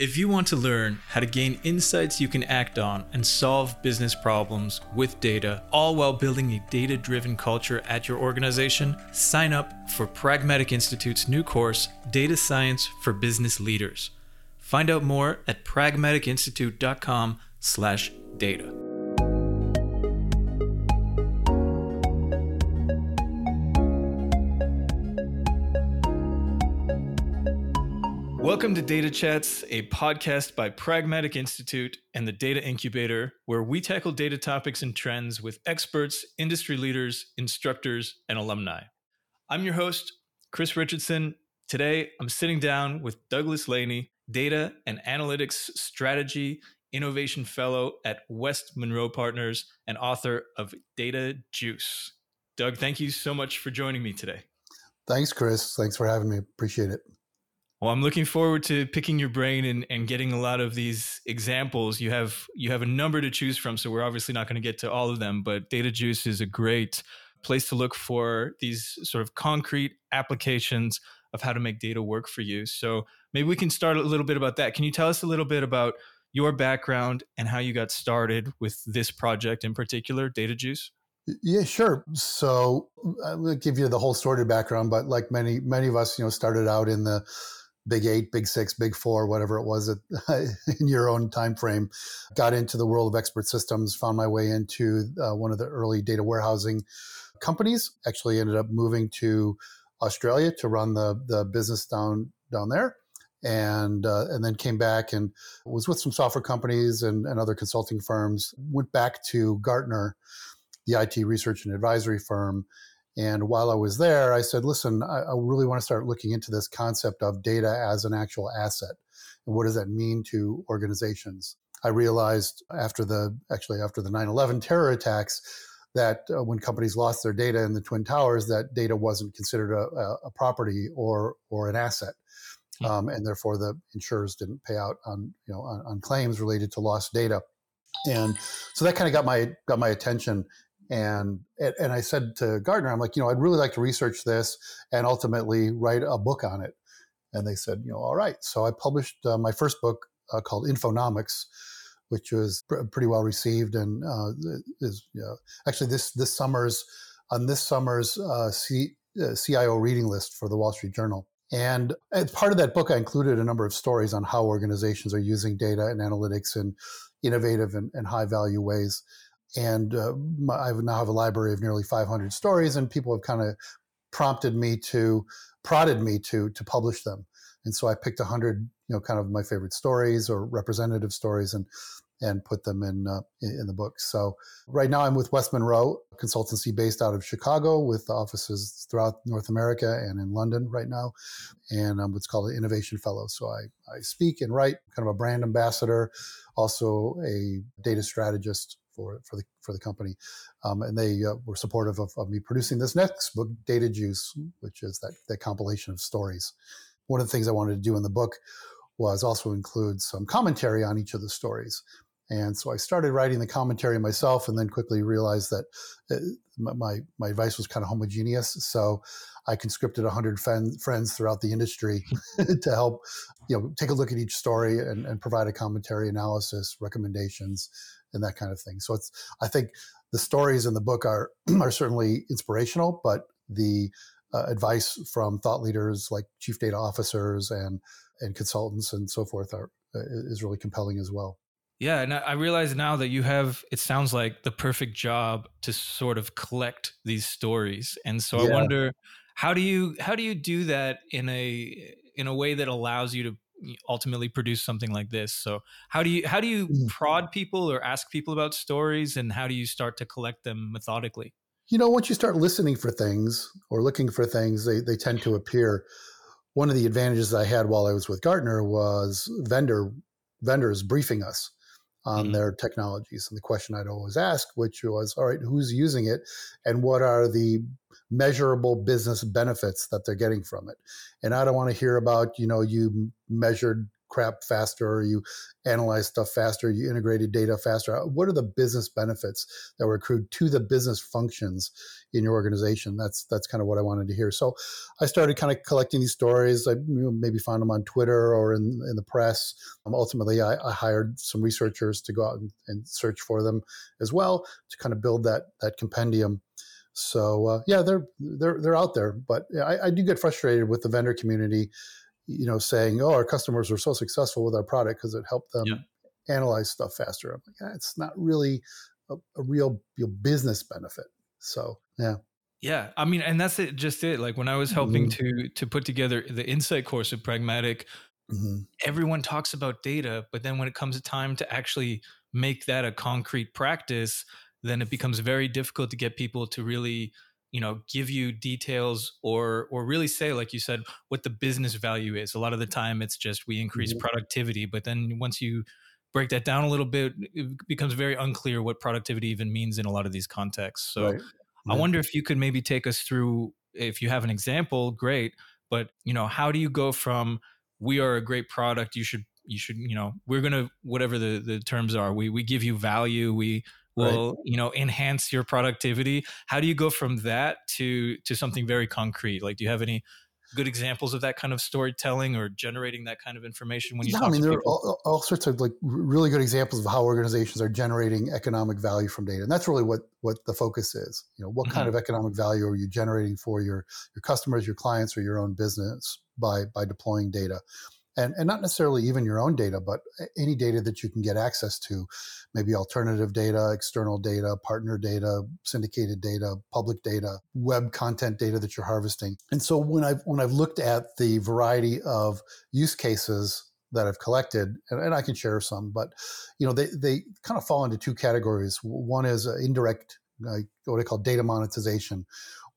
If you want to learn how to gain insights you can act on and solve business problems with data, all while building a data driven culture at your organization, sign up for Pragmatic Institute's new course, Data Science for Business Leaders. Find out more at pragmaticinstitute.com/data. Welcome to Data Chats, a podcast by Pragmatic Institute and the Data Incubator, where we tackle data topics and trends with experts, industry leaders, instructors, and alumni. I'm your host, Chris Richardson. Today, I'm sitting down with Douglas Laney, Data and Analytics Strategy Innovation Fellow at West Monroe Partners and author of Data Juice. Doug, thank you so much for joining me today. Thanks, Chris. Thanks for having me. Appreciate it. Well, I'm looking forward to picking your brain and, and getting a lot of these examples. You have you have a number to choose from, so we're obviously not going to get to all of them, but Data Juice is a great place to look for these sort of concrete applications of how to make data work for you. So maybe we can start a little bit about that. Can you tell us a little bit about your background and how you got started with this project in particular, Data Juice? Yeah, sure. So uh, I'll give you the whole story background, but like many many of us, you know, started out in the big eight, big six, big four, whatever it was in your own time frame. Got into the world of expert systems, found my way into uh, one of the early data warehousing companies. Actually, ended up moving to Australia to run the the business down down there, and uh, and then came back and was with some software companies and, and other consulting firms. Went back to Gartner, the IT research and advisory firm, and while I was there, I said, listen, I, I, really want to start looking into this concept of data as an actual asset. And what does that mean to organizations? I realized after the, actually after the 9 11 terror attacks, that uh, when companies lost their data in the Twin Towers, that data wasn't considered a, a property or, or an asset. Hmm. Um, and therefore the insurers didn't pay out on, you know, on, on claims related to lost data. And so that kind of got my, got my attention and and I said to Gartner, I'm like, you know, I'd really like to research this and ultimately write a book on it. And they said, you know, all right. So I published uh, my first book uh, called Infonomics, which was pr- pretty well received and uh, is you know, actually this this summer's on this summer's uh, C, CIO uh, reading list for the Wall Street Journal. And as part of that book, I included a number of stories on how organizations are using data and analytics in innovative and, and high value ways and uh, I now have a library of nearly 500 stories, and people have kind of prompted me to, prodded me to to publish them. And so I picked 100, you know, kind of my favorite stories or representative stories, and and put them in uh, in the book. So right now I'm with West Monroe consultancy based out of Chicago with offices throughout North America and in London right now, and I'm what's called an innovation fellow. So I I speak and write, kind of a brand ambassador, also a data strategist for for the for the company, um, and they uh, were supportive of, of, me producing this next book, Data Juice, which is that that compilation of stories. One of the things I wanted to do in the book was also include some commentary on each of the stories. And so I started writing the commentary myself, and then quickly realized that uh, my my advice was kind of homogeneous. So I conscripted 100 friends throughout the industry to help, you know, take a look at each story and, and provide a commentary, analysis, recommendations, and that kind of thing. So it's I think the stories in the book are are certainly inspirational, but the uh, advice from thought leaders like chief data officers and and consultants and so forth are uh, is really compelling as well. Yeah, and I realize now that you have it sounds like the perfect job to sort of collect these stories. And so yeah. I wonder how do you how do you do that in a in a way that allows you to ultimately produce something like this. So how do you how do you mm. prod people or ask people about stories and how do you start to collect them methodically? You know once you start listening for things or looking for things they, they tend to appear. One of the advantages i had while i was with gartner was vendor vendors briefing us on mm-hmm. their technologies. And the question I'd always ask, which was, all right, who's using it and what are the measurable business benefits that they're getting from it? And I don't want to hear about, you know, you measured crap faster or you analyze stuff faster you integrated data faster what are the business benefits that were accrued to the business functions in your organization? That's that's kind of what i wanted to hear. So i started kind of collecting these stories i maybe found them on twitter or in, in the press. Um, ultimately I, I, hired some researchers to go out and, and search for them as well to kind of build that that compendium. So uh, yeah, they're they're they're out there, but I, I, do get frustrated with the vendor community, you know, saying, "Oh, our customers were so successful with our product because it helped them yeah. analyze stuff faster." I'm like, yeah, it's not really a, a real, real business benefit. So yeah. Yeah, I mean, and that's it. Just it. Like when I was helping mm-hmm. to to put together the insight course of Pragmatic, mm-hmm. everyone talks about data, but then when it comes to time to actually make that a concrete practice, then it becomes very difficult to get people to really you know give you details or or really say like you said what the business value is a lot of the time it's just we increase mm-hmm. productivity but then once you break that down a little bit it becomes very unclear what productivity even means in a lot of these contexts so right. yeah. i wonder if you could maybe take us through if you have an example great but you know how do you go from we are a great product you should you should you know we're gonna whatever the the terms are we we give you value we will right. you know enhance your productivity how do you go from that to to something very concrete like do you have any good examples of that kind of storytelling or generating that kind of information when you yeah, I mean, there people? are all, all, sorts of like really good examples of how organizations are generating economic value from data, and that's really what what the focus is. You know, what mm-hmm. kind of economic value are you generating for your your customers, your clients, or your own business by by deploying data? And, and not necessarily even your own data, but any data that you can get access to, maybe alternative data, external data, partner data, syndicated data, public data, web content data that you're harvesting. And so when I've when I've looked at the variety of use cases that I've collected, and, and I can share some, but you know they they kind of fall into two categories. One is indirect, uh, what I call data monetization,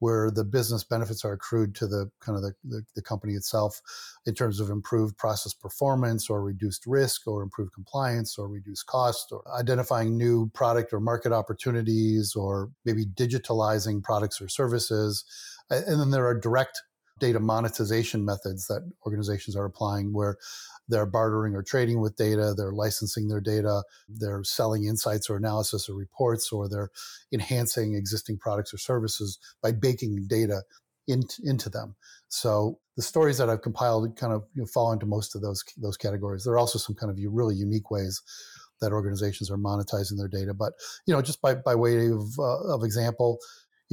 where the business benefits are accrued to the kind of the, the, the, company itself in terms of improved process performance or reduced risk or improved compliance or reduced cost or identifying new product or market opportunities or maybe digitalizing products or services. And then there are direct data monetization methods that organizations are applying where they're bartering or trading with data, they're licensing their data, they're selling insights or analysis or reports, or they're enhancing existing products or services by baking data in, into them. So the stories that I've compiled kind of you know, fall into most of those those categories. There are also some kind of really unique ways that organizations are monetizing their data. But you know, just by by way of uh, of example,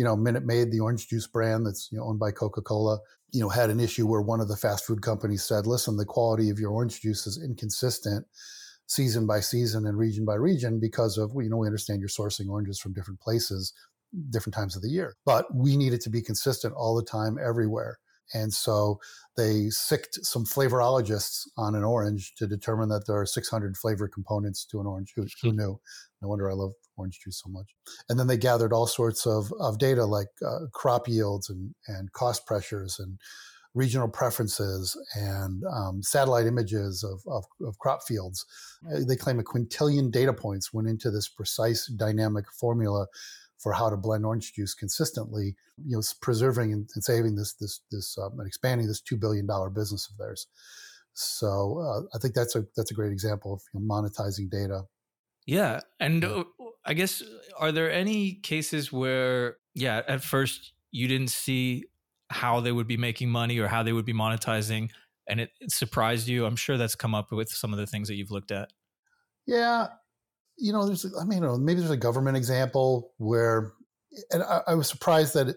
you know, Minute Maid, the orange juice brand that's you know owned by Coca Cola, you know, had an issue where one of the fast food companies said, listen, the quality of your orange juice is inconsistent season by season and region by region because of, well, you know, we understand you're sourcing oranges from different places, different times of the year. But we need it to be consistent all the time, everywhere. And so they sicked some flavorologists on an orange to determine that there are 600 flavor components to an orange. Who, who knew? No wonder I love orange juice so much. And then they gathered all sorts of, of data like uh, crop yields and, and cost pressures and regional preferences and um, satellite images of, of, of, crop fields. Uh, they claim a quintillion data points went into this precise dynamic formula for how to blend orange juice consistently, you know, preserving and, and saving this, this, this, um, and expanding this $2 billion business of theirs. So uh, I think that's a, that's a great example of you know, monetizing data. Yeah. And uh, I guess are there any cases where yeah, at first you didn't see how they would be making money or how they would be monetizing and it, it surprised you? I'm sure that's come up with some of the things that you've looked at. Yeah. You know, there's I mean, maybe there's a government example where and I, I was surprised that it,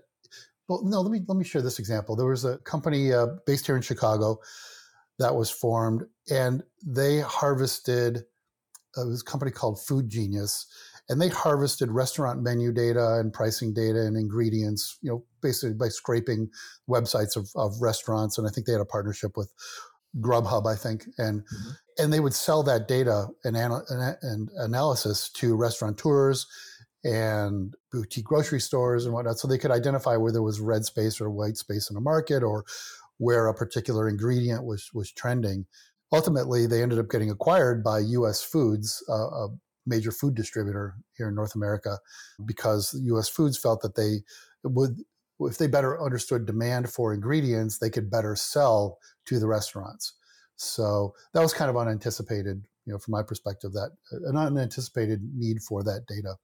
well, no, let me let me share this example. There was a company uh, based here in Chicago that was formed, and they harvested. Uh, it was a company called Food Genius, and they harvested restaurant menu data and pricing data and ingredients, you know, basically by scraping websites of, of restaurants. And I think they had a partnership with Grubhub, I think, and mm-hmm. And they would sell that data and, anal- and analysis to restaurateurs and boutique grocery stores and whatnot, so they could identify where there was red space or white space in a market, or where a particular ingredient was was trending. Ultimately, they ended up getting acquired by U.S. Foods, uh, a major food distributor here in North America because US Foods felt that they would if they better understood demand for ingredients, they could better sell to the restaurants. So that was kind of unanticipated, you know, from my perspective, that uh, an unanticipated need for that data.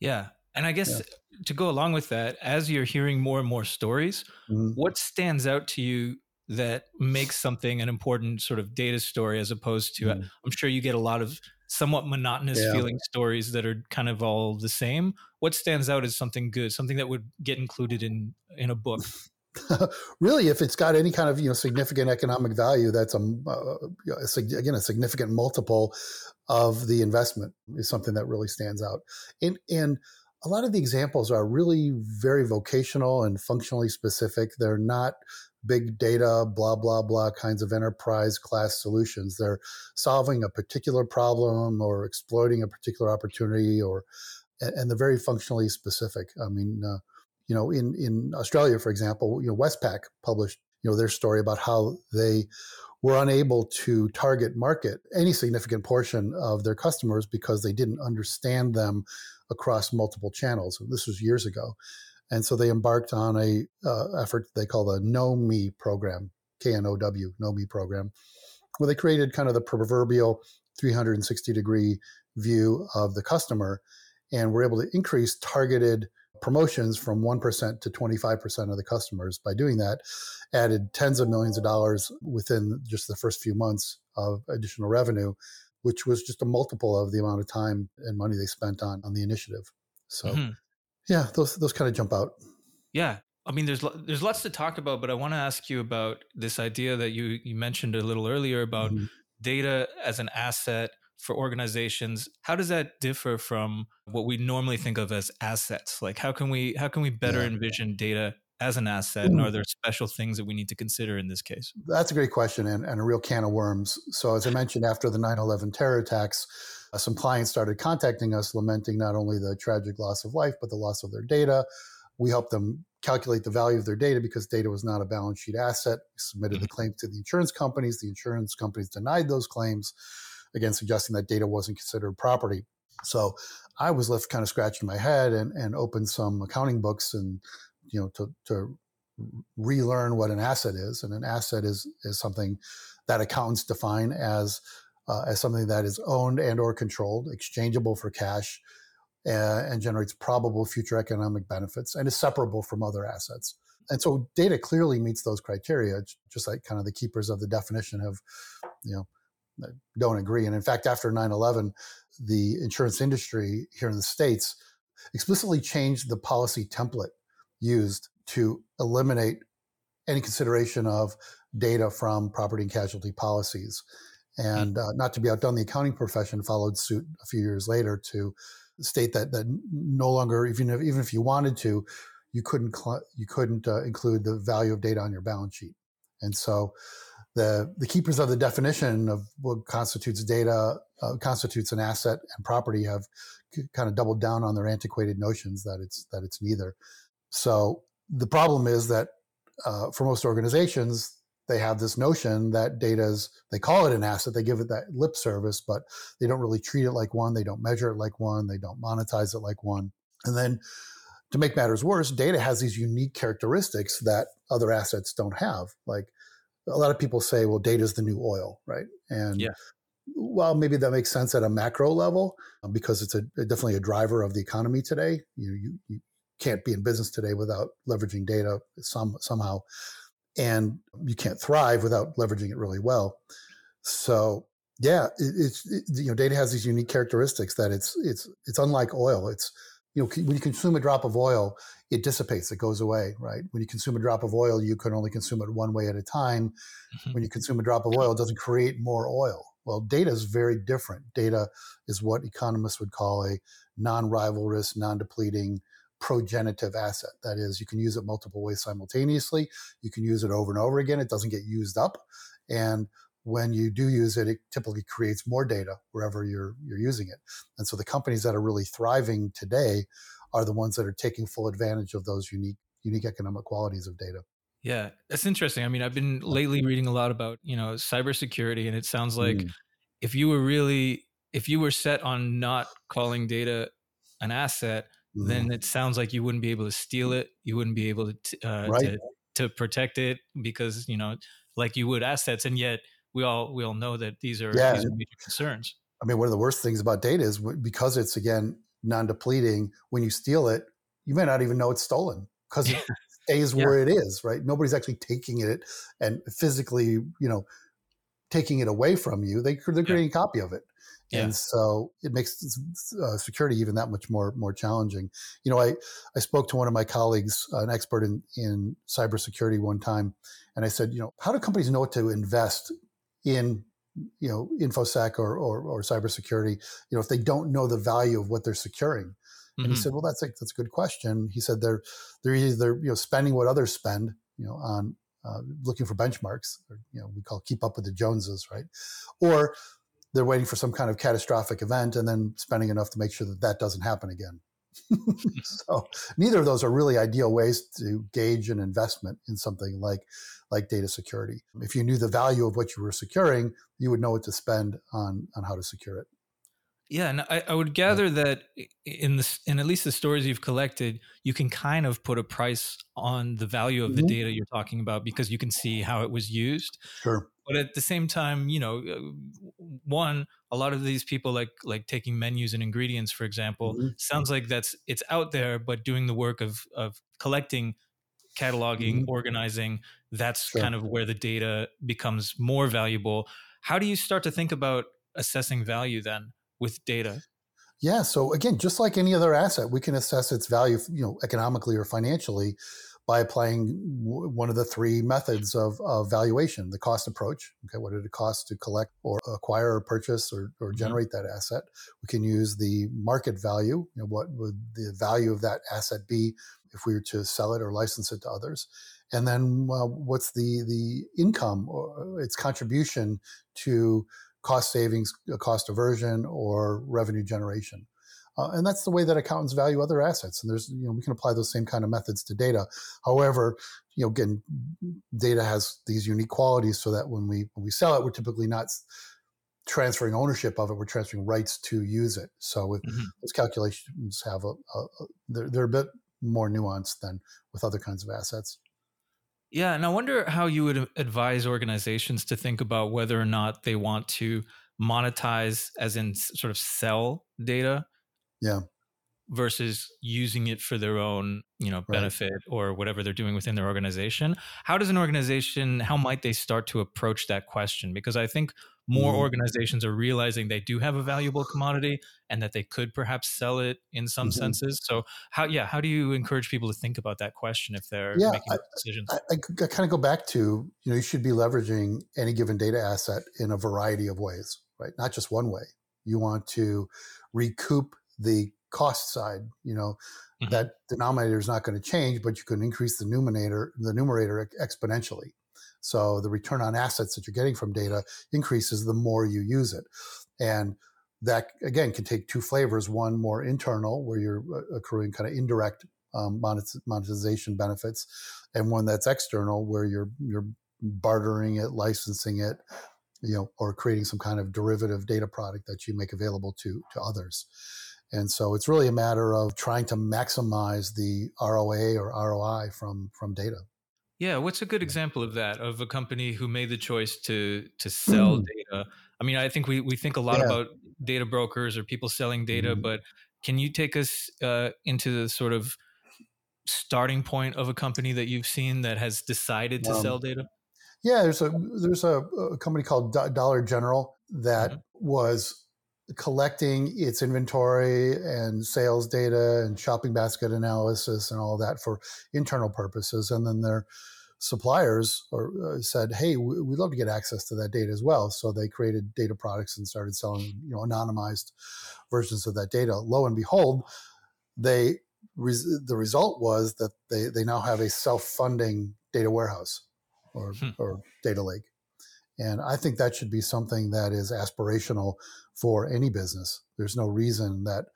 Yeah. And I guess yeah. to go along with that, as you're hearing more and more stories, mm-hmm. what stands out to you that makes something an important sort of data story as opposed to, mm-hmm. I'm sure you get a lot of somewhat monotonous yeah. feeling stories that are kind of all the same. What stands out as something good, something that would get included in in a book? really, if it's got any kind of you know significant economic value, that's a, uh, a, again a significant multiple of the investment is something that really stands out. And and a lot of the examples are really very vocational and functionally specific. They're not big data, blah, blah, blah kinds of enterprise class solutions. They're solving a particular problem or exploiting a particular opportunity or, and they're very functionally specific. I mean, uh, you know, in, in Australia, for example, you know, Westpac published, you know, their story about how they were unable to target market any significant portion of their customers because they didn't understand them across multiple channels. This was years ago. And so they embarked on a uh, effort they call the Know Me program, K N O W, Know Me program, where they created kind of the proverbial 360 degree view of the customer and were able to increase targeted promotions from 1% to 25% of the customers by doing that added tens of millions of dollars within just the first few months of additional revenue which was just a multiple of the amount of time and money they spent on on the initiative so mm-hmm yeah, those those kind of jump out. Yeah, I mean, there's there's lots to talk about, but I want to ask you about this idea that you you mentioned a little earlier about mm-hmm. data as an asset for organizations. How does that differ from what we normally think of as assets? Like, how can we how can we better yeah. envision data as an asset, and are there special things that we need to consider in this case? That's a great question and, and a real can of worms. So, as I mentioned, after the 9 11 terror attacks, uh, some clients started contacting us, lamenting not only the tragic loss of life, but the loss of their data. We helped them calculate the value of their data because data was not a balance sheet asset. We submitted mm-hmm. the claim to the insurance companies. The insurance companies denied those claims, again, suggesting that data wasn't considered property. So I was left kind of scratching my head and, and opened some accounting books and, you know, to, to relearn what an asset is. And an asset is, is something that accountants define as uh, as something that is owned and or controlled, exchangeable for cash, uh, and generates probable future economic benefits, and is separable from other assets. And so, data clearly meets those criteria. Just like kind of the keepers of the definition have, you know, don't agree. And in fact, after 9/11, the insurance industry here in the states explicitly changed the policy template used to eliminate any consideration of data from property and casualty policies. Hmm. And uh, not to be outdone, the accounting profession followed suit a few years later to state that that no longer, even if even if you wanted to, you couldn't cl- you couldn't uh, include the value of data on your balance sheet. And so, the the keepers of the definition of what constitutes data uh, constitutes an asset and property have kind of doubled down on their antiquated notions that it's that it's neither. So the problem is that uh, for most organizations, they have this notion that data is they call it an asset they give it that lip service but they don't really treat it like one they don't measure it like one they don't monetize it like one and then to make matters worse data has these unique characteristics that other assets don't have like a lot of people say well data is the new oil right and yeah. well maybe that makes sense at a macro level um, because it's a, definitely a driver of the economy today you, you, you can't be in business today without leveraging data some somehow and you can't thrive without leveraging it really well. So yeah, it, it's it, you know data has these unique characteristics that it's it's it's unlike oil. It's you know when you consume a drop of oil, it dissipates, it goes away, right? When you consume a drop of oil, you can only consume it one way at a time. Mm-hmm. When you consume a drop of oil, it doesn't create more oil. Well, data is very different. Data is what economists would call a non-rivalrous, non-depleting, progenitive asset. That is, you can use it multiple ways simultaneously. You can use it over and over again. It doesn't get used up. And when you do use it, it typically creates more data wherever you're you're using it. And so the companies that are really thriving today are the ones that are taking full advantage of those unique unique economic qualities of data. Yeah, that's interesting. I mean, I've been lately reading a lot about you know cybersecurity, and it sounds like mm. if you were really if you were set on not calling data an asset, mm-hmm. then it sounds like you wouldn't be able to steal it. You wouldn't be able to, uh, right. to to protect it because you know, like you would assets, and yet we all we all know that these are, yeah. these are major concerns. I mean, one of the worst things about data is because it's again non-depleting. When you steal it, you may not even know it's stolen because it stays yeah. where it is. Right? Nobody's actually taking it and physically, you know, taking it away from you. They they're creating yeah. a copy of it. Yeah. And so it makes uh, security even that much more more challenging. You know, I I spoke to one of my colleagues, uh, an expert in in cybersecurity, one time, and I said, you know, how do companies know what to invest in you know infosec or, or or cybersecurity you know if they don't know the value of what they're securing. And mm-hmm. he said well that's a that's a good question. He said they're they're either you know spending what others spend you know on uh, looking for benchmarks or you know we call keep up with the joneses right? Or they're waiting for some kind of catastrophic event and then spending enough to make sure that that doesn't happen again so neither of those are really ideal ways to gauge an investment in something like like data security. If you knew the value of what you were securing, you would know what to spend on on how to secure it. Yeah, and I, I would gather that in the in at least the stories you've collected, you can kind of put a price on the value of mm-hmm. the data you're talking about because you can see how it was used. Sure. But at the same time, you know, uh, one a lot of these people like like taking menus and ingredients, for example, mm-hmm. sounds like that's it's out there, but doing the work of of collecting cataloging, mm-hmm. organizing, that's sure. kind of where the data becomes more valuable. How do you start to think about assessing value then with data? Yeah, so again, just like any other asset, we can assess its value, you know, economically or financially by applying one of the three methods of, of valuation the cost approach okay what did it cost to collect or acquire or purchase or, or mm-hmm. generate mm-hmm. that asset we can use the market value you know, what would the value of that asset be if we were to sell it or license it to others. And then uh, what's the the income or its contribution to cost savings, cost aversion, or revenue generation? Uh, and that's the way that accountants value other assets. And there's, you know, we can apply those same kind of methods to data. However, you know, again, data has these unique qualities so that when we when we sell it, we're typically not transferring ownership of it; we're transferring rights to use it. So with, mm-hmm. those calculations have a, a, a they're, they're a bit more nuanced than with other kinds of assets. Yeah, and I wonder how you would advise organizations to think about whether or not they want to monetize, as in sort of sell data. Yeah. Versus using it for their own, you know, benefit right. or whatever they're doing within their organization. How does an organization, how might they start to approach that question? Because I think more mm. organizations are realizing they do have a valuable commodity and that they could perhaps sell it in some mm-hmm. senses. So how yeah, how do you encourage people to think about that question if they're yeah, making I, decisions? I, I, I kind of go back to, you know, you should be leveraging any given data asset in a variety of ways, right? Not just one way. You want to recoup the cost side, you know, mm-hmm. that denominator is not going to change, but you can increase the numerator, the numerator exponentially. So the return on assets that you're getting from data increases the more you use it. And that again can take two flavors one more internal where you're uh, accruing kind of indirect um, monetization benefits and one that's external where you're you're bartering it licensing it you know or creating some kind of derivative data product that you make available to to others and so it's really a matter of trying to maximize the ROA or ROI from from data yeah, what's a good example of that of a company who made the choice to to sell mm. data? I mean, I think we we think a lot yeah. about data brokers or people selling data, mm. but can you take us uh, into the sort of starting point of a company that you've seen that has decided to um, sell data? Yeah, there's a there's a, a company called Dollar General that mm-hmm. was collecting its inventory and sales data and shopping basket analysis and all that for internal purposes. And then their suppliers or uh, said hey we'd love to get access to that data as well. So they created data products and started selling you know anonymized versions of that data. Lo and behold they res- the result was that they they now have a self-funding data warehouse or, hmm. or data lake and I think that should be something that is aspirational for any business. There's no reason that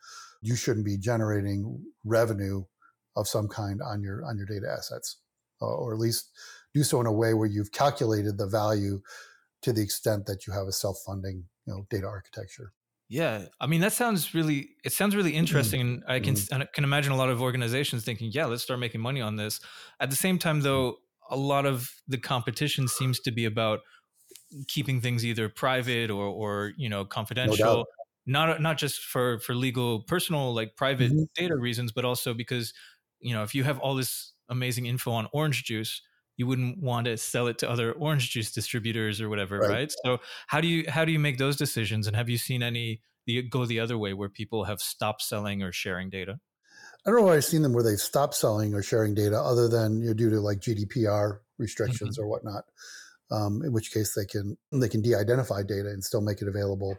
you shouldn't be generating revenue of some kind on your on your data assets, uh, or at least do so in a way where you've calculated the value to the extent that you have a self-funding you know data architecture. Yeah, I mean that sounds really it sounds really mm-hmm. interesting, and I can mm-hmm. I can imagine a lot of organizations thinking, yeah, let's start making money on this. At the same time, though, a lot of the competition seems to be about keeping things either private or or you know confidential. No not not just for for legal personal like private mm-hmm. data reasons, but also because you know if you have all this amazing info on orange juice you wouldn't want to sell it to other orange juice distributors or whatever right. right, so how do you how do you make those decisions and have you seen any the, go the other way where people have stopped selling or sharing data i don't know i've seen them where they've stopped selling or sharing data other than you know, due to like gdpr restrictions mm-hmm. or whatnot um, in which case they can they can de-identify data and still make it available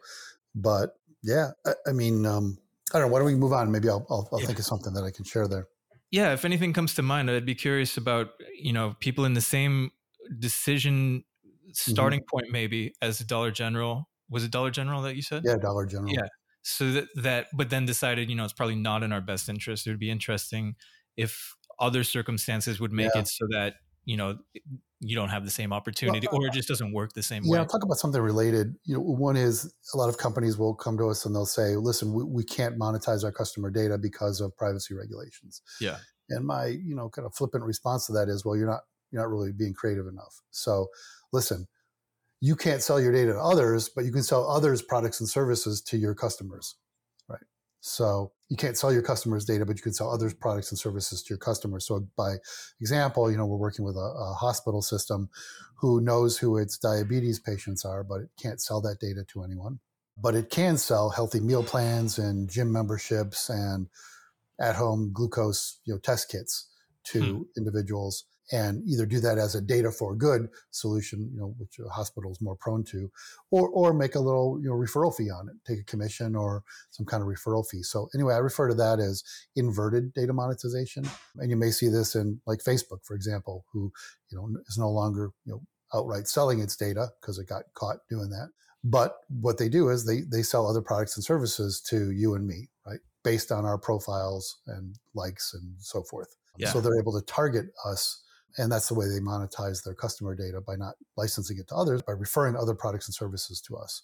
but yeah i, I mean um, i don't know why don't we move on maybe i'll, I'll, I'll yeah. think of something that i can share there yeah, if anything comes to mind, I'd be curious about you know people in the same decision mm-hmm. starting mm-hmm. point maybe as Dollar General. Was it Dollar General that you said? Yeah, Dollar General. Yeah. So that that but then decided, you know, it's probably not in our best interest. It would be interesting if other circumstances would make yeah. it so that, you know, you don't have the same opportunity well, or it uh, just doesn't work the same yeah, way. Yeah, talk about something related. You know, one is a lot of companies will come to us and they'll say, listen, we, we can't monetize our customer data because of privacy regulations. Yeah. And my, you know, kind of flippant response to that is, well, you're not you're not really being creative enough. So listen, you can't sell your data to others, but you can sell others products and services to your customers. Right? So you can't sell your customers' data, but you can sell other products and services to your customers. So by example, you know, we're working with a, a hospital system who knows who its diabetes patients are, but it can't sell that data to anyone. But it can sell healthy meal plans and gym memberships and at-home glucose, you know, test kits to hmm. individuals and either do that as a data for good solution, you know, which a hospital is more prone to, or or make a little you know referral fee on it, take a commission or some kind of referral fee. So anyway, I refer to that as inverted data monetization, and you may see this in like Facebook, for example, who you know is no longer you know outright selling its data because it got caught doing that. But what they do is they they sell other products and services to you and me, right, based on our profiles and likes and so forth. Yeah. So they're able to target us and that's the way they monetize their customer data by not licensing it to others, by referring other products and services to us.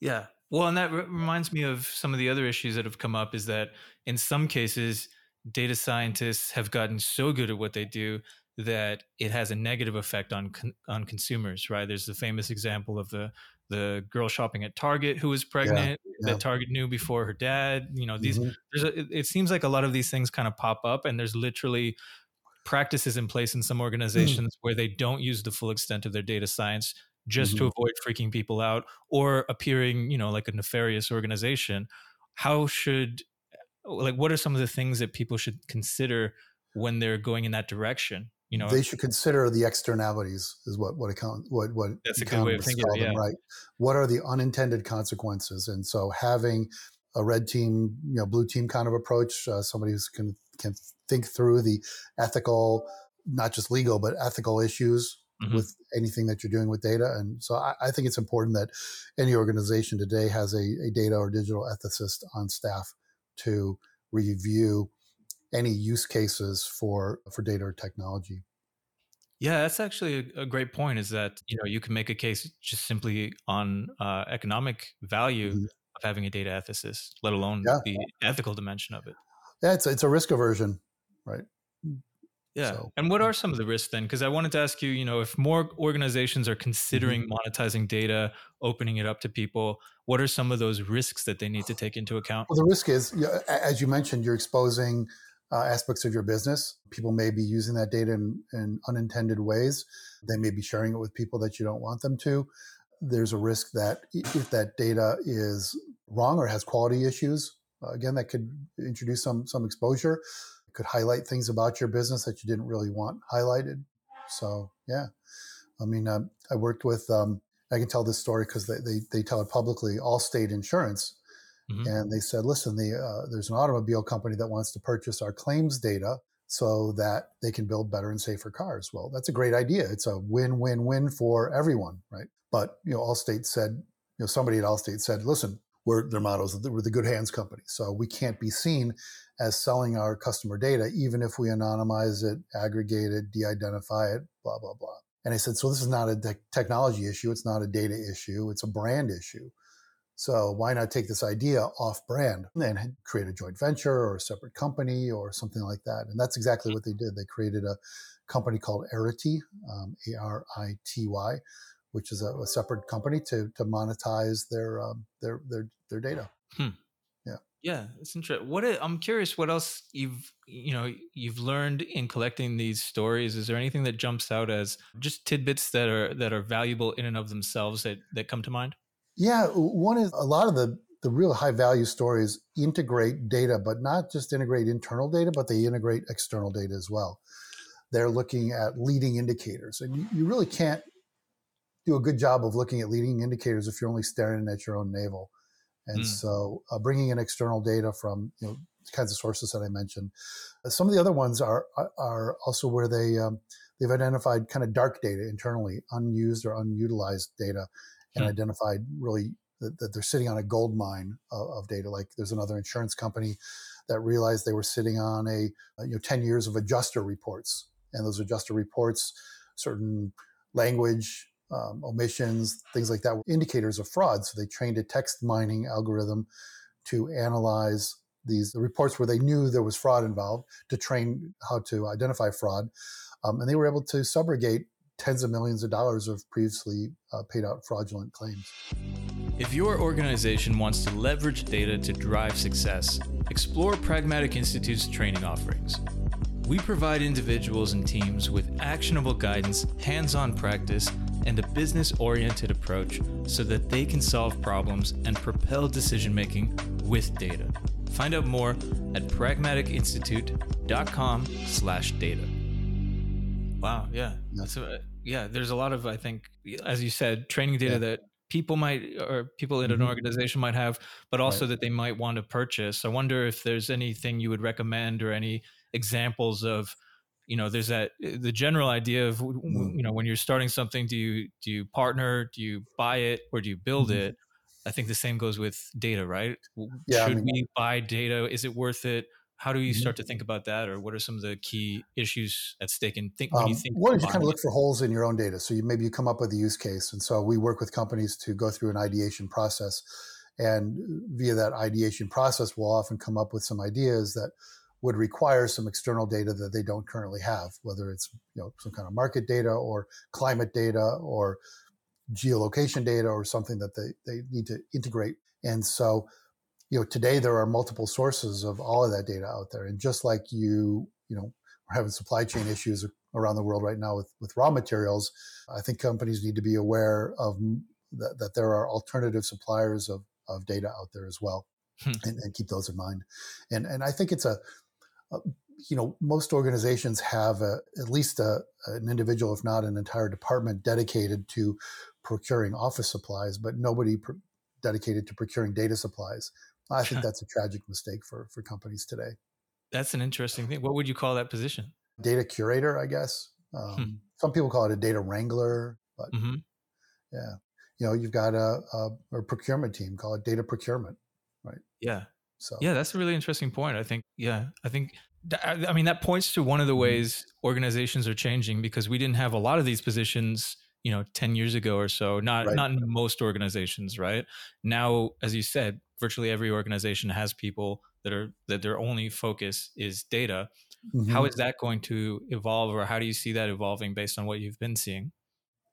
Yeah. Well, and that re- reminds me of some of the other issues that have come up is that in some cases, data scientists have gotten so good at what they do that it has a negative effect on con- on consumers, right? There's the famous example of the the girl shopping at Target who was pregnant yeah, yeah. that Target knew before her dad. You know, these mm-hmm. there's a, it, it seems like a lot of these things kind of pop up, and there's literally practices in place in some hmm. organizations mm. where they don't use the full extent of their data science just mm-hmm. to avoid freaking people out or appearing, you know, like a nefarious organization. How should like what are some of the things that people should consider when they're going in that direction? You know, they should consider the externalities is what what account what what that's a good way of thinking. Them, yeah. Right. What are the unintended consequences? And so having a red team, you know, blue team kind of approach, uh, somebody who can can think through the ethical, not just legal, but ethical issues mm-hmm. with anything that you're doing with data. And so I, I, think it's important that any organization today has a, a data or digital ethicist on staff to review any use cases for for data or technology. Yeah, that's actually a, a, great point. Is that you know you can make a case just simply on uh, economic value mm-hmm. Having a data ethicist, let alone yeah. the ethical dimension of it. Yeah, it's it's a risk aversion right? Yeah. So, and what are some of the risks then? Because I wanted to ask you, you know, if more organizations are considering mm-hmm. monetizing data, opening it up to people, what are some of those risks that they need to take into account? Well, the risk is, as you mentioned, you're exposing uh, aspects of your business. People may be using that data in, in unintended ways. They may be sharing it with people that you don't want them to. There's a risk that if that data is wrong or has quality issues, uh, again, that could introduce some some exposure could highlight things about your business that you didn't really want highlighted. So yeah, I mean, um, I worked with. Um, I can tell this story because they, they, they tell it publicly. Allstate Insurance, mm-hmm. and they said, listen, the uh, there's an automobile company that wants to purchase our claims data so that they can build better and safer cars. Well, that's a great idea. It's a win-win-win for everyone, right? But you know, All Allstate said, you know, somebody at All Allstate said, listen, we're their models we're the good hands company, so we can't be seen as selling our customer data, even if we anonymize it, aggregate it, de identify it, blah, blah, blah. And I said, so this is not a te- technology issue. It's not a data issue. It's a brand issue. So why not take this idea off brand and create a joint venture or a separate company or something like that? And that's exactly what they did. They created a company called Arity, um, A R I T Y, which is a, a separate company to to monetize their um, their their their data. Hmm. Yeah, it's interesting. What I'm curious, what else you've you know you've learned in collecting these stories? Is there anything that jumps out as just tidbits that are that are valuable in and of themselves that that come to mind? Yeah, one is a lot of the the real high value stories integrate data, but not just integrate internal data, but they integrate external data as well. They're looking at leading indicators, and you, you really can't do a good job of looking at leading indicators if you're only staring at your own navel. And Mm. so, uh, bringing in external data from you know the kinds of sources that I mentioned. Uh, Some of the other ones are are- also where they um, they've identified kind of dark data internally, unused or unutilized data, and Hmm. identified really that, that they're sitting on a gold mine of, of data. Like there's another insurance company that realized they were sitting on a uh, you know 10 years of adjuster reports, and those adjuster reports, certain language um, omissions, things like that, were indicators of fraud. So they trained a text mining algorithm to analyze these reports where they knew there was fraud involved to train how to identify fraud. Um, and they were able to subrogate tens of millions of dollars of previously uh, paid out fraudulent claims. If your organization wants to leverage data to drive success, explore Pragmatic Institute's training offerings. We provide individuals and teams with actionable guidance, hands on practice, and a business oriented approach so that they can solve problems and propel decision making with data. Find out more at pragmaticinstitute.com slash data. Wow, yeah. That's a, yeah, there's a lot of, I think, as you said, training data Yeah. that people might or people in an Mhm. organization might have, but also that they might want to purchase. I wonder if there's anything you would recommend or any examples of, you know, there's that the general idea of Mhm. you know when you're starting something, do you do you partner, do you buy it, or do you build Mhm. it? I think the same goes with data, right? Yeah, I Should mean- we buy data? Is it worth it? How do you Mhm. start to think about that, or what are some of the key issues at stake? And think when you Um, think one about is you kind of look for holes in your own data. So you maybe you come up with a use case, and so we work with companies to go through an ideation process, and via that ideation process, we'll often come up with some ideas that would require some external data that they don't currently have, whether it's you know some kind of market data or climate data or geolocation data or something that they, they need to integrate. And so, you know, today there are multiple sources of all of that data out there. And just like you, you know, we're having supply chain issues around the world right now with, with raw materials, I think companies need to be aware of that, that there are alternative suppliers of, of data out there as well Hmm. and, and keep those in mind. And, and I think it's a, a you know, most organizations have a, at least a, an individual, if not an entire department dedicated to procuring office supplies, but nobody pr- dedicated to procuring data supplies. I think that's a tragic mistake for, for companies today. That's an interesting thing. What would you call that position? Data curator, I guess. Um, Some people call it a data wrangler, but hmm yeah, you know, you've got a, a, a procurement team, call it data procurement. Right? Yeah. So Yeah, that's a really interesting point. I think, yeah, I think, I mean, that points to one of the Mhm. ways organizations are changing because we didn't have a lot of these positions, you know, 10 years ago or so, not, Right. not in most organizations, right? Now, as you said, virtually every organization has people that are, that their only focus is data. How mhm. is that going to evolve or how do you see that evolving based on what you've been seeing?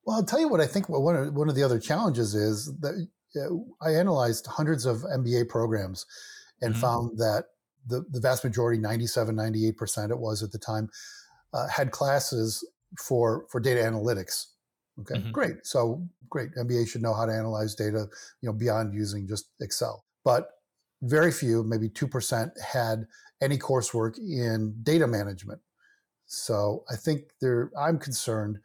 Well, I'll tell you what I think one of, one of the other challenges is that uh, I analyzed hundreds of MBA programs and Mhm. found that the, the vast majority, 97, 98% it was at the time, uh, had classes for, for data analytics. Okay, Mhm. great. So great. MBA should know how to analyze data, you know, beyond using just Excel. But very few, maybe 2% had any coursework in data management. So I think there, I'm concerned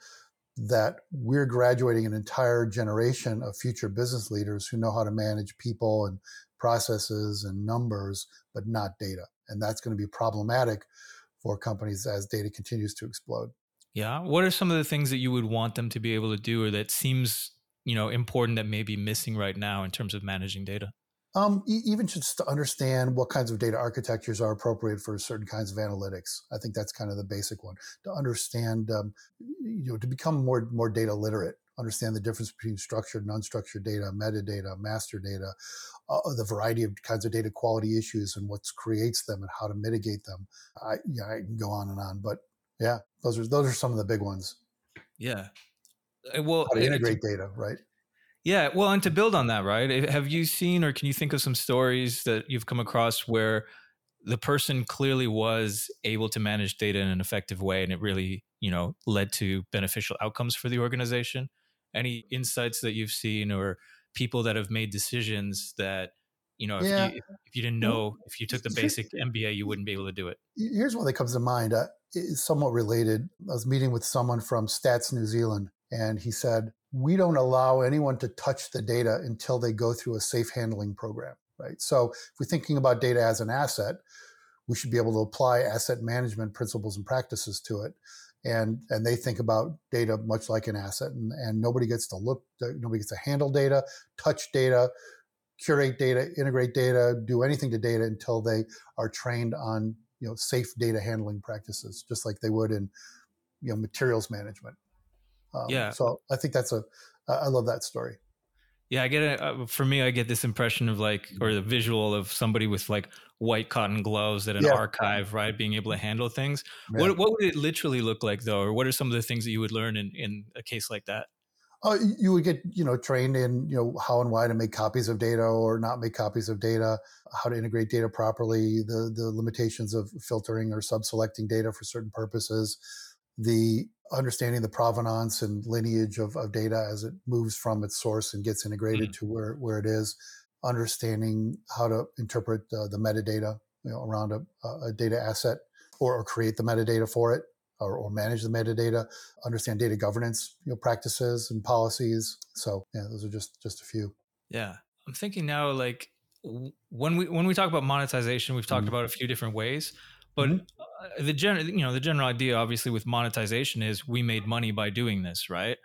that we're graduating an entire generation of future business leaders who know how to manage people and processes and numbers, but not data. And that's going to be problematic for companies as data continues to explode. Yeah. What are some of the things that you would want them to be able to do or that seems, you know, important that may be missing right now in terms of managing data? Um, e- even just to understand what kinds of data architectures are appropriate for certain kinds of analytics. I think that's kind of the basic one. To understand, um, you know, to become more more data literate, understand the difference between structured and unstructured data, metadata, master data, uh, the variety of kinds of data quality issues and what creates them and how to mitigate them. I yeah, I can go on and on, but yeah, those are those are some of the big ones. Yeah. Uh, well, how to integrate data, right? Yeah, well, and to build on that, right? Have you seen or can you think of some stories that you've come across where the person clearly was able to manage data in an effective way and it really, you know, led to beneficial outcomes for the organization? Any insights that you've seen or people that have made decisions that you know if, yeah. you, if you didn't know if you took the basic mba you wouldn't be able to do it. Here's one that comes to mind uh, it's somewhat related. I was meeting with someone from stats new zealand and he said we don't allow anyone to touch the data until they go through a safe handling program right? So if we're thinking about data as an asset we should be able to apply asset management principles and practices to it and and they think about data much like an asset and, and nobody gets to look nobody gets to handle data touch data curate data integrate data do anything to data until they are trained on you know safe data handling practices just like they would in you know materials management. Um, yeah. so i think that's a i love that story yeah, I get it. Uh, for me, I get this impression of like, or the visual of somebody with like white cotton gloves at an yeah. archive, right? Being able to handle things. Yeah. What what would it literally look like though, or what are some of the things that you would learn in in a case like that? Uh, you would get you know trained in you know how and why to make copies of data or not make copies of data, how to integrate data properly, the the limitations of filtering or sub-selecting data for certain purposes, the understanding the provenance and lineage of, of data as it moves from its source and gets integrated mm-hmm. to where, where it is, understanding how to interpret uh, the metadata you know, around a, a data asset or, or, create the metadata for it or, or, manage the metadata, understand data governance you know, practices and policies. So yeah, those are just just a few. Yeah. I'm thinking now like when we when we talk about monetization, we've talked mm-hmm. about a few different ways. But mm-hmm. Uh, the general, you know, the general idea, obviously, with monetization is we made money by doing this, right?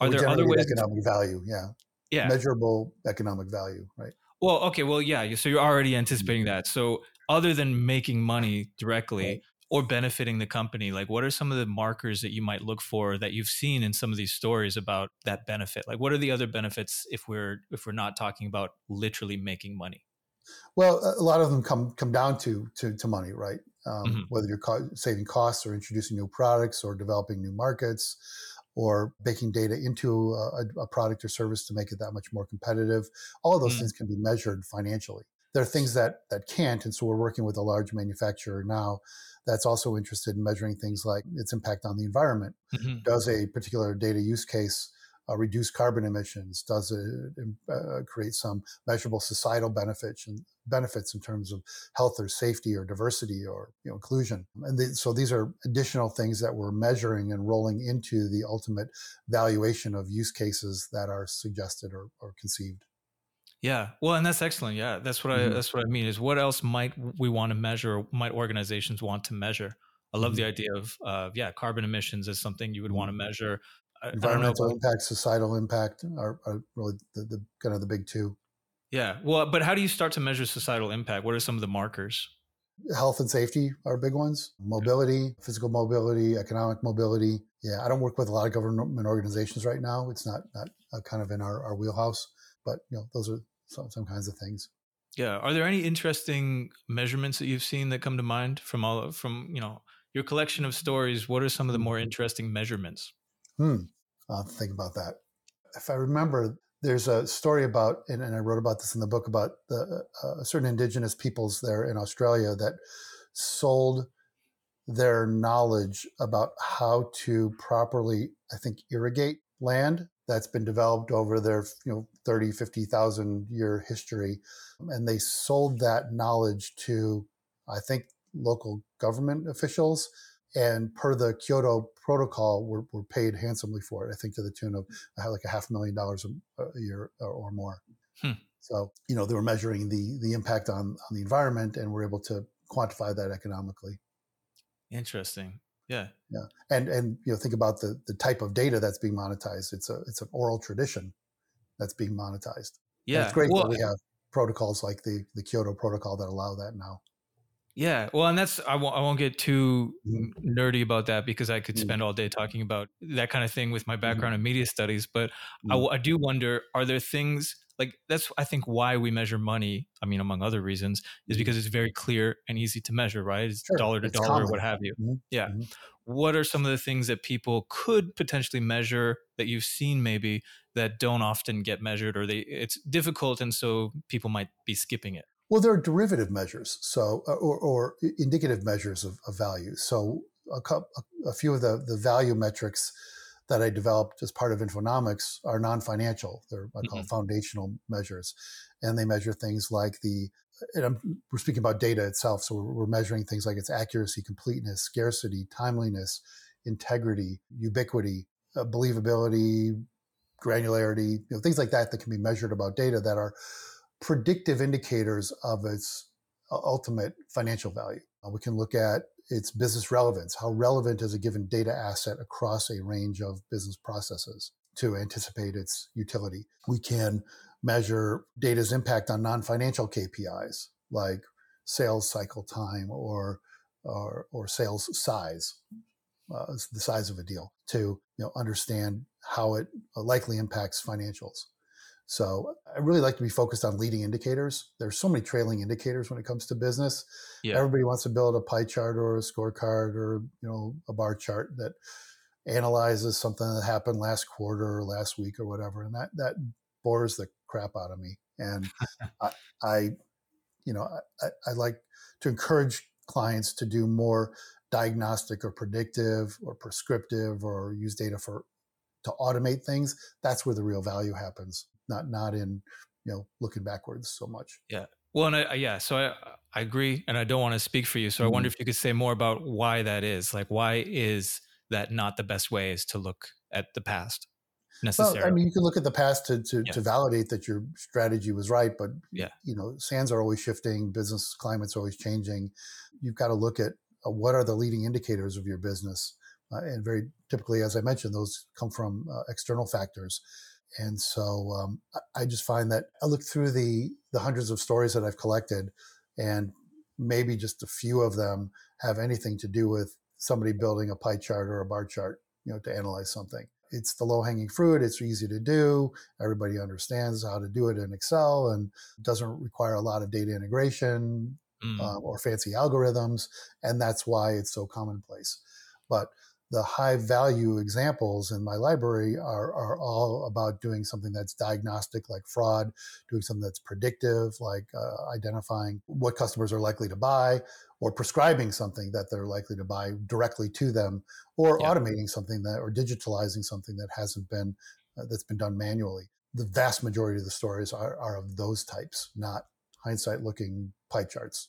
Are we there other ways? Economic value, yeah, yeah, measurable economic value, right? Well, okay, well, yeah. So you're already anticipating mm-hmm. that. So other than making money directly right. or benefiting the company, like what are some of the markers that you might look for that you've seen in some of these stories about that benefit? Like, what are the other benefits if we're if we're not talking about literally making money? Well, a lot of them come come down to to, to money, right? Um, mm-hmm. Whether you're co- saving costs or introducing new products or developing new markets or baking data into a, a, product or service to make it that much more competitive. All of those mm-hmm. things can be measured financially. There are things that that can't, and so we're working with a large manufacturer now that's also interested in measuring things like its impact on the environment. Mm-hmm. Does a particular data use case uh, reduce carbon emissions? Does it uh, create some measurable societal benefits and benefits in terms of health or safety or diversity or you know, inclusion? And the, so these are additional things that we're measuring and rolling into the ultimate valuation of use cases that are suggested or, or conceived. Yeah, well, and that's excellent. Yeah, that's what mm-hmm. I that's what I mean. Is what else might we want to measure? Or might organizations want to measure? I love mm-hmm. the idea of uh, yeah, carbon emissions is something you would want to mm-hmm. measure environmental impact, societal impact are, are really the, the, kind of the big two. Yeah. Well, but how do you start to measure societal impact? What are some of the markers? Health and safety are big ones. Mobility, physical mobility, economic mobility. Yeah, I don't work with a lot of government organizations right now. It's not not kind of in our, our wheelhouse, but you know those are some, some kinds of things. Yeah. Are there any interesting measurements that you've seen that come to mind from all from you know your collection of stories? What are some of the more interesting measurements? Hmm. I'll think about that. If I remember, there's a story about, and, and I wrote about this in the book about the uh, certain indigenous peoples there in Australia that sold their knowledge about how to properly, I think, irrigate land that's been developed over their you know 30 50,000 year history and they sold that knowledge to I think local government officials and per the Kyoto Protocol, we're, we're paid handsomely for it. I think to the tune of uh, like a half million dollars a, a year or more. Hmm. So you know they were measuring the the impact on on the environment, and we're able to quantify that economically. Interesting. Yeah. Yeah. And and you know think about the the type of data that's being monetized. It's a it's an oral tradition that's being monetized. Yeah. And it's great well, that we have protocols like the the Kyoto Protocol that allow that now. Yeah, well, and that's I won't I won't get too mm-hmm. nerdy about that because I could mm-hmm. spend all day talking about that kind of thing with my mm-hmm. background in media studies. But I, I do wonder: are there things like that's I think why we measure money. I mean, among other reasons, is because it's very clear and easy to measure, right? It's sure. dollar to it's dollar, common. what have you. Mm-hmm. Yeah. Mm-hmm. what are some of the things that people could potentially measure that you've seen maybe that don't often get measured or they it's difficult and so people might be skipping it well there are derivative measures so uh, or, or indicative measures of, of value so a, couple, a few of the, the value metrics that I developed as part of Infonomics are non-financial. They're I call mm-hmm. foundational measures, and they measure things like the. we're speaking about data itself, so we're, we're measuring things like its accuracy, completeness, scarcity, timeliness, integrity, ubiquity, uh, believability, granularity, you know, things like that that can be measured about data that are predictive indicators of its uh, ultimate financial value. Uh, we can look at its business relevance. How relevant is a given data asset across a range of business processes to anticipate its utility? We can measure data's impact on non-financial KPIs like sales cycle time or or, or sales size, uh, the size of a deal, to you know understand how it likely impacts financials. So I really like to be focused on leading indicators. There's so many trailing indicators when it comes to business. Yeah. Everybody wants to build a pie chart or a scorecard or you know a bar chart that analyzes something that happened last quarter or last week or whatever, and that that bores the crap out of me. And I, I, you know, I, I like to encourage clients to do more diagnostic or predictive or prescriptive or use data for to automate things. That's where the real value happens not not in you know looking backwards so much. Yeah. Well, and I, yeah, so I I agree, and I don't want to speak for you. So mm-hmm. I wonder mm-hmm. if you could say more about why that is. Like, why is that not the best way is to look at the past necessarily? Well, I mean, you can look at the past to to, yeah. to validate that your strategy was right, but yeah, you know, sands are always shifting, business climate's always changing. You've got to look at uh, what are the leading indicators of your business, uh, and very typically, as I mentioned, those come from uh, external factors. And so um, I just find that I look through the the hundreds of stories that I've collected, and maybe just a few of them have anything to do with somebody building a pie chart or a bar chart, you know, to analyze something. It's the low hanging fruit. It's easy to do. Everybody understands how to do it in Excel, and doesn't require a lot of data integration mm. uh, or fancy algorithms, and that's why it's so commonplace. But the high value examples in my library are, are all about doing something that's diagnostic like fraud doing something that's predictive like uh, identifying what customers are likely to buy or prescribing something that they're likely to buy directly to them or yeah. automating something that or digitalizing something that hasn't been uh, that's been done manually the vast majority of the stories are, are of those types not hindsight looking pie charts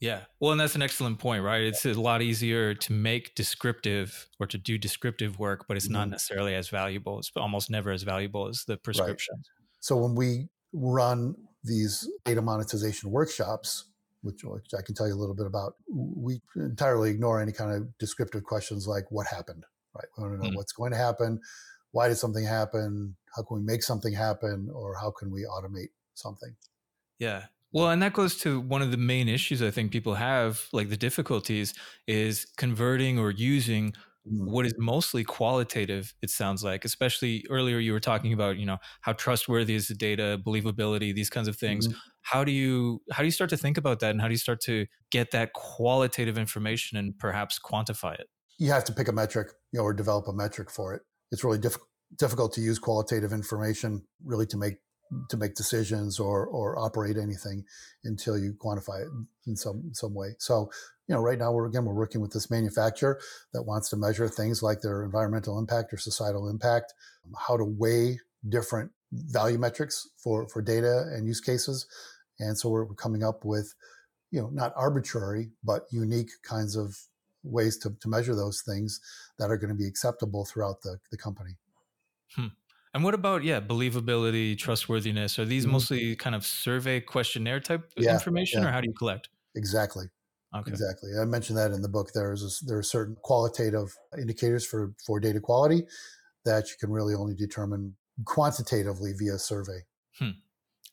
yeah. Well, and that's an excellent point, right? It's a lot easier to make descriptive or to do descriptive work, but it's mm-hmm. not necessarily as valuable. It's almost never as valuable as the prescription. Right. So when we run these data monetization workshops, which, which I can tell you a little bit about, we entirely ignore any kind of descriptive questions like what happened, right? We want to know mm-hmm. what's going to happen, why did something happen, how can we make something happen, or how can we automate something. Yeah. Well, and that goes to one of the main issues I think people have, like the difficulties, is converting or using mm. what is mostly qualitative it sounds like especially earlier you were talking about you know how trustworthy is the data believability these kinds of things mm-hmm. how do you how do you start to think about that and how do you start to get that qualitative information and perhaps quantify it you have to pick a metric you know or develop a metric for it it's really diff- difficult to use qualitative information really to make to make decisions or or operate anything until you quantify it in some some way. So, you know, right now we're again we're working with this manufacturer that wants to measure things like their environmental impact or societal impact, how to weigh different value metrics for for data and use cases, and so we're coming up with, you know, not arbitrary but unique kinds of ways to, to measure those things that are going to be acceptable throughout the, the company. Hmm. And what about yeah, believability, trustworthiness? Are these mm-hmm. mostly kind of survey questionnaire type yeah, information, yeah. or how do you collect? Exactly. Okay. Exactly. I mentioned that in the book. There's a, there are certain qualitative indicators for for data quality that you can really only determine quantitatively via survey. Hmm.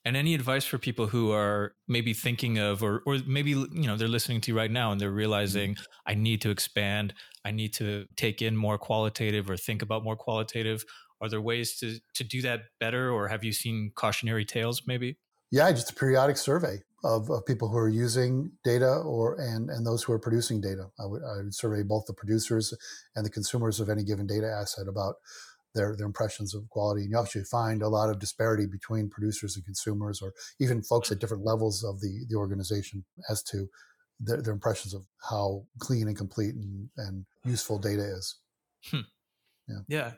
And any advice for people who are maybe thinking of, or or maybe you know they're listening to you right now and they're mm-hmm. realizing mm-hmm. I need to expand, I need to take in more qualitative or think about more qualitative are there ways to to do that better, or have you seen cautionary tales maybe? Yeah, just a periodic survey. of, of people who are using data or and and those who are producing data. I would, I would survey both the producers and the consumers of any given data asset about their their impressions of quality. And you actually find a lot of disparity between producers and consumers, or even folks at different levels of the the organization as to their, their impressions of how clean and complete and, and useful data is. Hmm. Yeah. Yeah.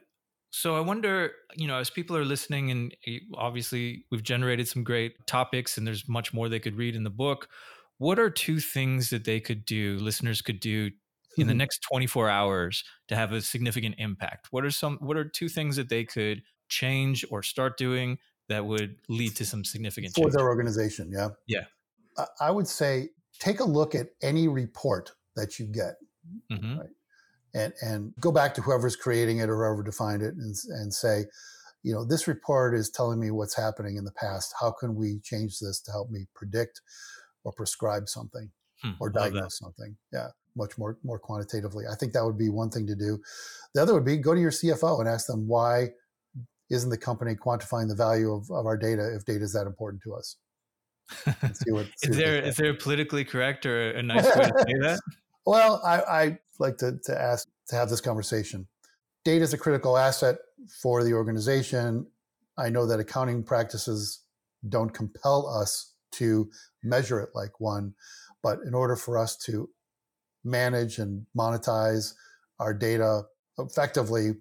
So I wonder, you know, as people are listening, and eh, obviously we've generated some great topics, and there's much more they could read in the book. What are two things that they could do, listeners could do in the mm-hmm. next 24 hours to have a significant impact? What are some what are two things that they could change or start doing that would lead to some significant for change? their organization? Yeah. Yeah. I would say take a look at any report that you get. Mm-hmm. Right? And, and go back to whoever's creating it or whoever defined it and, and say, you know, this report is telling me what's happening in the past. How can we change this to help me predict or prescribe something hmm, or diagnose something? Yeah much more more quantitatively. I think that would be one thing to do. The other would be go to your CFO and ask them why isn't the company quantifying the value of, of our data if data is that important to us? See what, see is there is there politically correct or a nice way to say that? well, I, I like to, to ask to have this conversation. Data is a critical asset for the organization. I know that accounting practices don't compel us to measure it like one, but in order for us to manage and monetize our data effectively,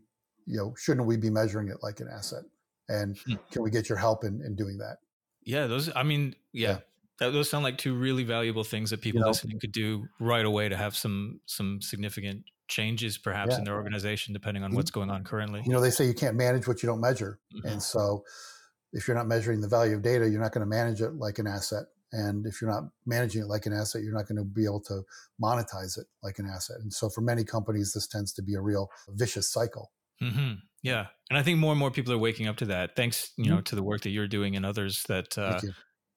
you know, shouldn't we be measuring it like an asset? And hmm. can we get your help in, in doing that? Yeah, those, I mean, yeah, yeah. That, those sound like two really valuable things that people you know, listening could do right away to have some some significant changes perhaps yeah. in their organization depending on what's going on currently you know they say you can't manage what you don't measure mm-hmm. and so if you're not measuring the value of data you're not going to manage it like an asset and if you're not managing it like an asset, you're not going to be able to monetize it like an asset. And so for many companies, this tends to be a real vicious cycle. Mm-hmm. Yeah. And I think more and more people are waking up to that. Thanks, you mm-hmm. know, to the work that you're doing and others that uh,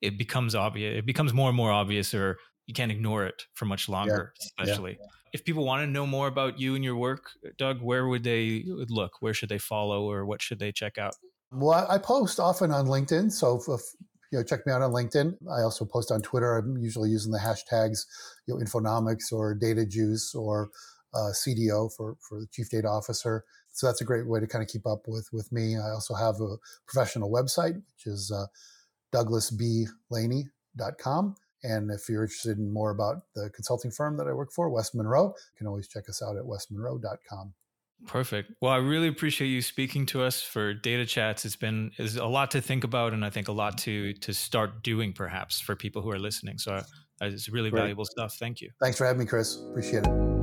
it becomes obvious. It becomes more and more obvious or you can't ignore it for much longer, yeah. especially. Yeah. If people want to know more about you and your work, Doug, where would they look? Where should they follow or what should they check out? Well, I post often on LinkedIn. So if, you know, check me out on LinkedIn. I also post on Twitter. I'm usually using the hashtags, you know, Infonomics or Data Juice or uh, CDO for for the Chief Data Officer. So that's a great way to kind of keep up with with me. I also have a professional website, which is uh, douglasblaney.com. And if you're interested in more about the consulting firm that I work for, West Monroe, you can always check us out at westmonroe.com. Perfect. Well, I really appreciate you speaking to us for data chats. It's been is a lot to think about, and I think a lot to to start doing, perhaps, for people who are listening. So, uh, it's really Great. valuable stuff. Thank you. Thanks for having me, Chris. Appreciate it.